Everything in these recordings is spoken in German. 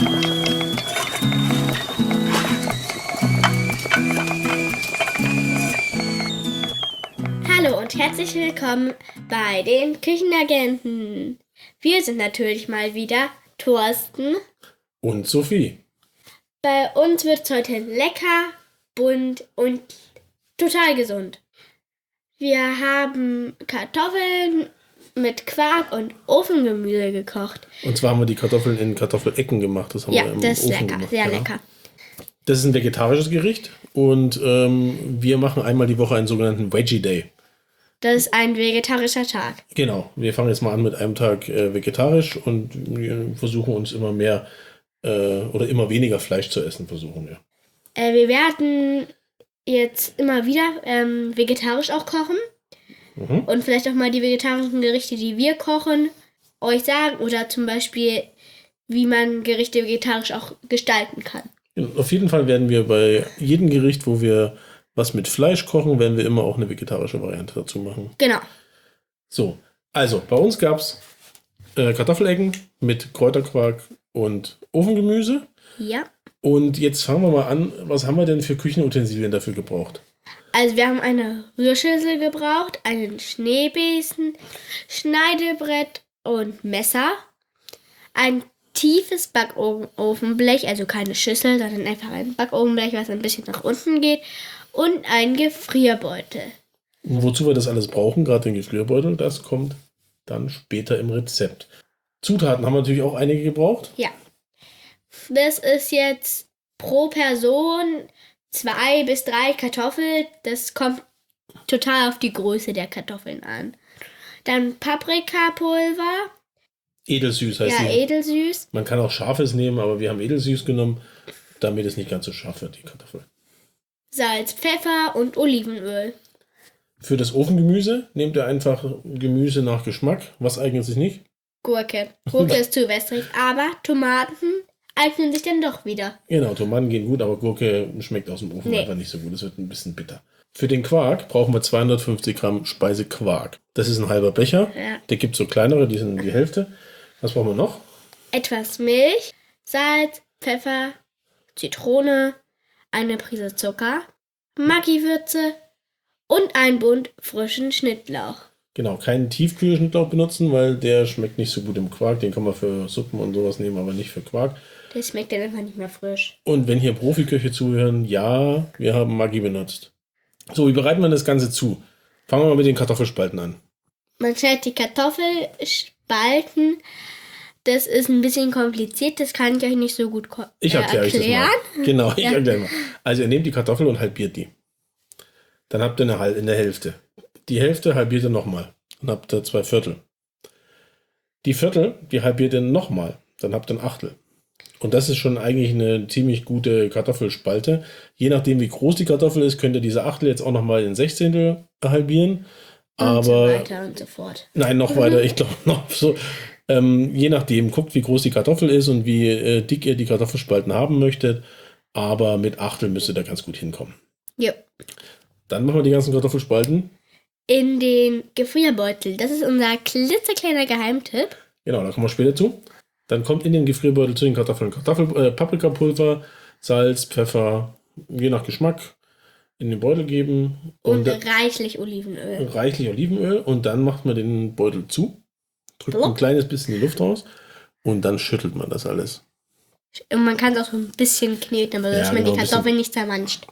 Hallo und herzlich willkommen bei den Küchenagenten. Wir sind natürlich mal wieder Thorsten und Sophie. Bei uns wird es heute lecker, bunt und total gesund. Wir haben Kartoffeln mit Quark und Ofengemüse gekocht. Und zwar haben wir die Kartoffeln in Kartoffelecken gemacht. Das haben Ja, wir im das ist Ofen lecker, gemacht. sehr ja. lecker. Das ist ein vegetarisches Gericht und ähm, wir machen einmal die Woche einen sogenannten Veggie Day. Das ist ein vegetarischer Tag. Genau, wir fangen jetzt mal an mit einem Tag äh, vegetarisch und wir versuchen uns immer mehr äh, oder immer weniger Fleisch zu essen, versuchen wir. Äh, wir werden jetzt immer wieder ähm, vegetarisch auch kochen. Mhm. Und vielleicht auch mal die vegetarischen Gerichte, die wir kochen, euch sagen. Oder zum Beispiel, wie man Gerichte vegetarisch auch gestalten kann. Auf jeden Fall werden wir bei jedem Gericht, wo wir was mit Fleisch kochen, werden wir immer auch eine vegetarische Variante dazu machen. Genau. So, also bei uns gab es äh, Kartoffelecken mit Kräuterquark und Ofengemüse. Ja. Und jetzt fangen wir mal an, was haben wir denn für Küchenutensilien dafür gebraucht? Also wir haben eine Rührschüssel gebraucht, einen Schneebesen, Schneidebrett und Messer, ein tiefes Backofenblech, also keine Schüssel, sondern einfach ein Backofenblech, was ein bisschen nach unten geht, und ein Gefrierbeutel. Und wozu wir das alles brauchen, gerade den Gefrierbeutel, das kommt dann später im Rezept. Zutaten haben wir natürlich auch einige gebraucht. Ja. Das ist jetzt pro Person zwei bis drei Kartoffeln. Das kommt total auf die Größe der Kartoffeln an. Dann Paprikapulver, Edelsüß heißt ja, die. edelsüß. Man kann auch scharfes nehmen, aber wir haben edelsüß genommen, damit es nicht ganz so scharf wird, die Kartoffel. Salz, Pfeffer und Olivenöl. Für das Ofengemüse nehmt ihr einfach Gemüse nach Geschmack. Was eignet sich nicht? Gurke. Gurke ist zu wässrig, aber Tomaten eignen sich dann doch wieder. Genau, Tomaten gehen gut, aber Gurke schmeckt aus dem Ofen Nee. einfach nicht so gut. Es wird ein bisschen bitter. Für den Quark brauchen wir 250 Gramm Speisequark. Das ist ein halber Becher. Ja. Der gibt so kleinere, die sind die Hälfte. Was brauchen wir noch? Etwas Milch, Salz, Pfeffer, Zitrone, eine Prise Zucker, Maggi-Würze und ein Bund frischen Schnittlauch. Genau, keinen Tiefkühlschnittlauch benutzen, weil der schmeckt nicht so gut im Quark. Den kann man für Suppen und sowas nehmen, aber nicht für Quark. Der schmeckt dann einfach nicht mehr frisch. Und wenn hier Profiköche zuhören, ja, wir haben Maggi benutzt. So, wie bereiten wir das Ganze zu? Fangen wir mal mit den Kartoffelspalten an. Man schneidet die Kartoffelspalten. Das ist ein bisschen kompliziert, das kann ich euch nicht so gut ko- Ich äh, erkläre euch das erklären. mal. Genau, ich Ja. erkläre mal. Also ihr nehmt die Kartoffel und halbiert die. Dann habt ihr eine in der Hälfte. Die Hälfte halbiert ihr nochmal. Dann habt ihr zwei Viertel. Die Viertel, die halbiert ihr nochmal. Dann habt ihr ein Achtel. Und das ist schon eigentlich eine ziemlich gute Kartoffelspalte. Je nachdem, wie groß die Kartoffel ist, könnt ihr diese Achtel jetzt auch nochmal in Sechzehntel halbieren. Und so Aber weiter und so fort. Nein, noch weiter. Ich glaube noch so. Ähm, je nachdem, guckt, wie groß die Kartoffel ist und wie äh, dick ihr die Kartoffelspalten haben möchtet. Aber mit Achtel müsst ihr da ganz gut hinkommen. Jo. Dann machen wir die ganzen Kartoffelspalten. In den Gefrierbeutel. Das ist unser klitzekleiner Geheimtipp. Genau, da kommen wir später zu. Dann kommt in den Gefrierbeutel zu den Kartoffeln Kartoffel, äh, Paprikapulver, Salz, Pfeffer, je nach Geschmack in den Beutel geben Und, und, reichlich Olivenöl. reichlich Olivenöl und dann macht man den Beutel zu, drückt ein Plopp. kleines bisschen die Luft raus und dann schüttelt man das alles. Und man kann es auch so ein bisschen kneten, aber so, Ja, dass man genau, die ein bisschen. Kartoffeln nicht zermanscht.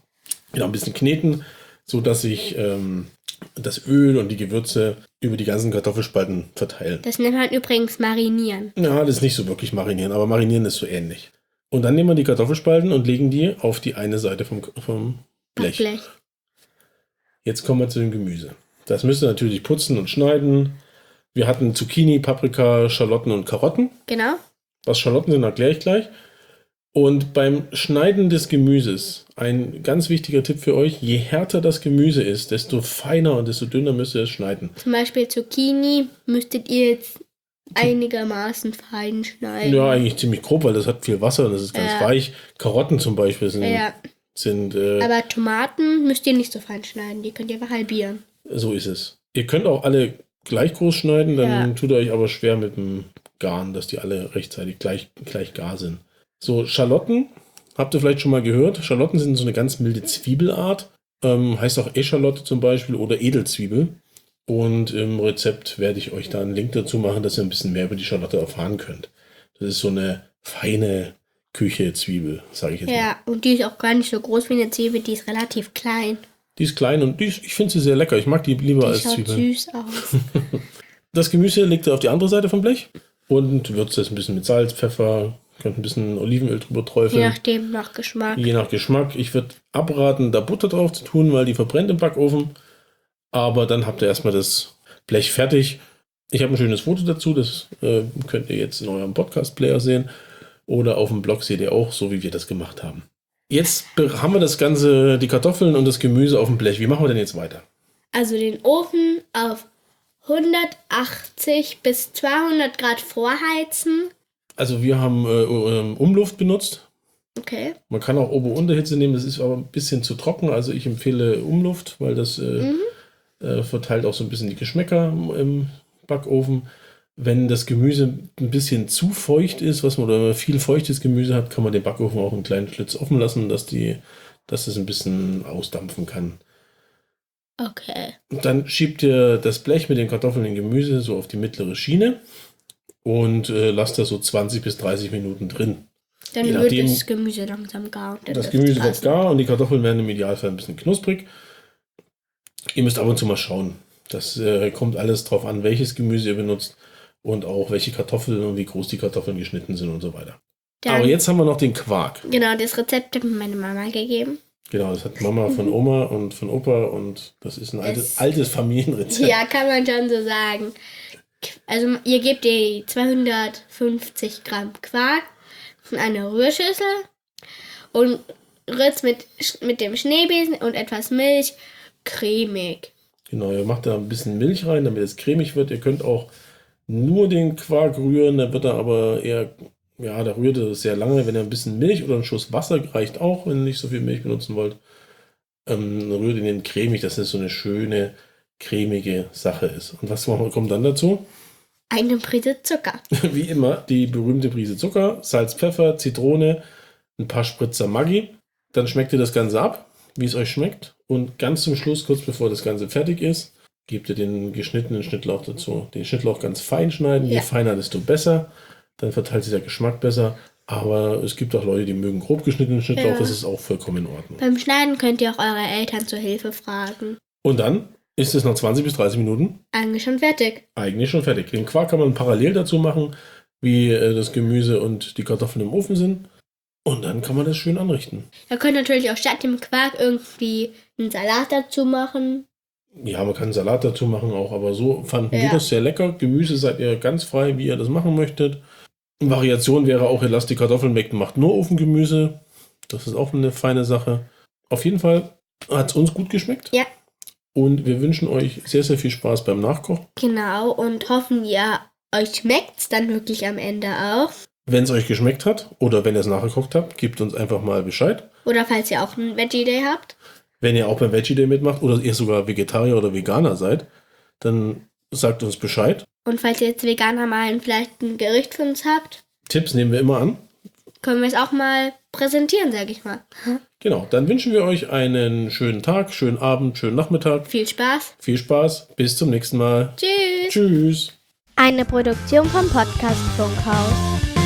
genau, ein bisschen kneten, so dass sich ähm, das Öl und die Gewürze über die ganzen Kartoffelspalten verteilen. Das nennt man übrigens marinieren. Ja, das ist nicht so wirklich marinieren, aber marinieren ist so ähnlich. Und dann nehmen wir die Kartoffelspalten und legen die auf die eine Seite vom, vom Blech. Blech. Jetzt kommen wir zu dem Gemüse. Das müsst ihr natürlich putzen und schneiden. Wir hatten Zucchini, Paprika, Schalotten und Karotten. Genau. Was Schalotten sind, erkläre ich gleich. Und beim Schneiden des Gemüses, ein ganz wichtiger Tipp für euch, je härter das Gemüse ist, desto feiner und desto dünner müsst ihr es schneiden. Zum Beispiel Zucchini müsstet ihr jetzt einigermaßen fein schneiden. Ja, eigentlich ziemlich grob, weil das hat viel Wasser und das ist ganz Ja. weich. Karotten zum Beispiel sind, Ja, sind äh, aber Tomaten müsst ihr nicht so fein schneiden. Die könnt ihr einfach halbieren. so ist es. Ihr könnt auch alle gleich groß schneiden, dann Ja. tut ihr euch aber schwer mit dem Garn, dass die alle rechtzeitig gleich, gleich gar sind. So, Schalotten, habt ihr vielleicht schon mal gehört? Schalotten sind so eine ganz milde Zwiebelart. Ähm, heißt auch Eschalotte zum Beispiel oder Edelzwiebel. Und im Rezept werde ich euch da einen Link dazu machen, dass ihr ein bisschen mehr über die Schalotte erfahren könnt. Das ist so eine feine Küche-Zwiebel, sage ich jetzt mal. Ja, und die ist auch gar nicht so groß wie eine Zwiebel, die ist relativ klein. Die ist klein und ist, ich finde sie sehr lecker. Ich mag die lieber Die als schaut Zwiebeln. süß aus. Das Gemüse legt ihr auf die andere Seite vom Blech und würzt es ein bisschen mit Salz, Pfeffer, könnt ein bisschen Olivenöl drüber Je träufeln. nachdem, nach Geschmack. Je nach Geschmack. Ich würde abraten, da Butter drauf zu tun, weil die verbrennt im Backofen. Aber dann habt ihr erstmal das Blech fertig. Ich habe ein schönes Foto dazu, das äh, könnt ihr jetzt in eurem Podcast-Player sehen. Oder auf dem Blog seht ihr auch, so wie wir das gemacht haben. Jetzt be- haben wir das Ganze, die Kartoffeln und das Gemüse auf dem Blech. Wie machen wir denn jetzt weiter? Also den Ofen auf 180 bis 200 Grad vorheizen. Also wir haben äh, ähm, Umluft benutzt. Okay. Man kann auch Ober-Unterhitze nehmen, das ist aber ein bisschen zu trocken. Also ich empfehle Umluft, weil das äh, äh, verteilt auch so ein bisschen die Geschmäcker im- Backofen. Wenn das Gemüse ein bisschen zu feucht ist, was man oder viel feuchtes Gemüse hat, kann man den Backofen auch einen kleinen Schlitz offen lassen, dass die, dass es ein bisschen ausdampfen kann. Okay. Und dann schiebt ihr das Blech mit den Kartoffeln und Gemüse so auf die mittlere Schiene und äh, lasst das so 20 bis 30 Minuten drin. Dann Je wird nachdem- das Gemüse langsam gar. Das Gemüse wird gar und die Kartoffeln werden im Idealfall ein bisschen knusprig. Ihr müsst ab und zu mal schauen. Das äh, kommt alles drauf an, welches Gemüse ihr benutzt und auch welche Kartoffeln und wie groß die Kartoffeln geschnitten sind und so weiter. Dann, Aber jetzt haben wir noch den Quark. Genau, das Rezept hat mir meine Mama gegeben. Genau, das hat Mama von Oma und von Opa und das ist ein altes, Es- altes Familienrezept. Ja, kann man schon so sagen. Also ihr gebt die 250 Gramm Quark in eine Rührschüssel und rührt mit, mit dem Schneebesen und etwas Milch cremig. Genau, ihr macht da ein bisschen Milch rein, damit es cremig wird. Ihr könnt auch nur den Quark rühren, dann wird er aber eher, ja, da rührt er sehr lange. Wenn ihr ein bisschen Milch oder einen Schuss Wasser reicht auch, wenn ihr nicht so viel Milch benutzen wollt. Ähm, rührt ihn cremig, dass es so eine schöne, cremige Sache ist. Und was kommt dann dazu? Eine Prise Zucker. Wie immer, die berühmte Prise Zucker, Salz, Pfeffer, Zitrone, ein paar Spritzer Maggi. Dann schmeckt ihr das Ganze ab, wie es euch schmeckt. Und ganz zum Schluss, kurz bevor das Ganze fertig ist, gebt ihr den geschnittenen Schnittlauch dazu. Den Schnittlauch ganz fein schneiden. Je Ja. feiner, desto besser. Dann verteilt sich der Geschmack besser. Aber es gibt auch Leute, die mögen grob geschnittenen Schnittlauch. Ja. Das ist auch vollkommen in Ordnung. Beim Schneiden könnt ihr auch eure Eltern zur Hilfe fragen. Und dann ist es nach 20 bis 30 Minuten Eigentlich schon fertig. eigentlich schon fertig. Den Quark kann man parallel dazu machen, wie äh, das Gemüse und die Kartoffeln im Ofen sind. Und dann kann man das schön anrichten. Ihr könnt natürlich auch statt dem Quark irgendwie einen Salat dazu machen. Ja, man kann einen Salat dazu machen auch, aber so fanden wir Ja. das sehr lecker. Gemüse seid ihr ganz frei, wie ihr das machen möchtet. Variation wäre auch, ihr lasst die Kartoffeln weg und macht nur Ofengemüse. Das ist auch eine feine Sache. Auf jeden Fall hat es uns gut geschmeckt. Ja. Und wir wünschen euch sehr, sehr viel Spaß beim Nachkochen. Genau, und hoffen, ihr euch schmeckt's dann wirklich am Ende auch. Wenn es euch geschmeckt hat oder wenn ihr es nachgekocht habt, gebt uns einfach mal Bescheid. Oder falls ihr auch einen Veggie Day habt. Wenn ihr auch beim Veggie Day mitmacht oder ihr sogar Vegetarier oder Veganer seid, dann sagt uns Bescheid. Und falls ihr jetzt Veganer mal vielleicht ein Gericht für uns habt, Tipps nehmen wir immer an. Können wir es auch mal präsentieren, sag ich mal. Genau, dann wünschen wir euch einen schönen Tag, schönen Abend, schönen Nachmittag. Viel Spaß. Viel Spaß, bis zum nächsten Mal. Tschüss. Tschüss. Eine Produktion vom Podcast Funkhaus.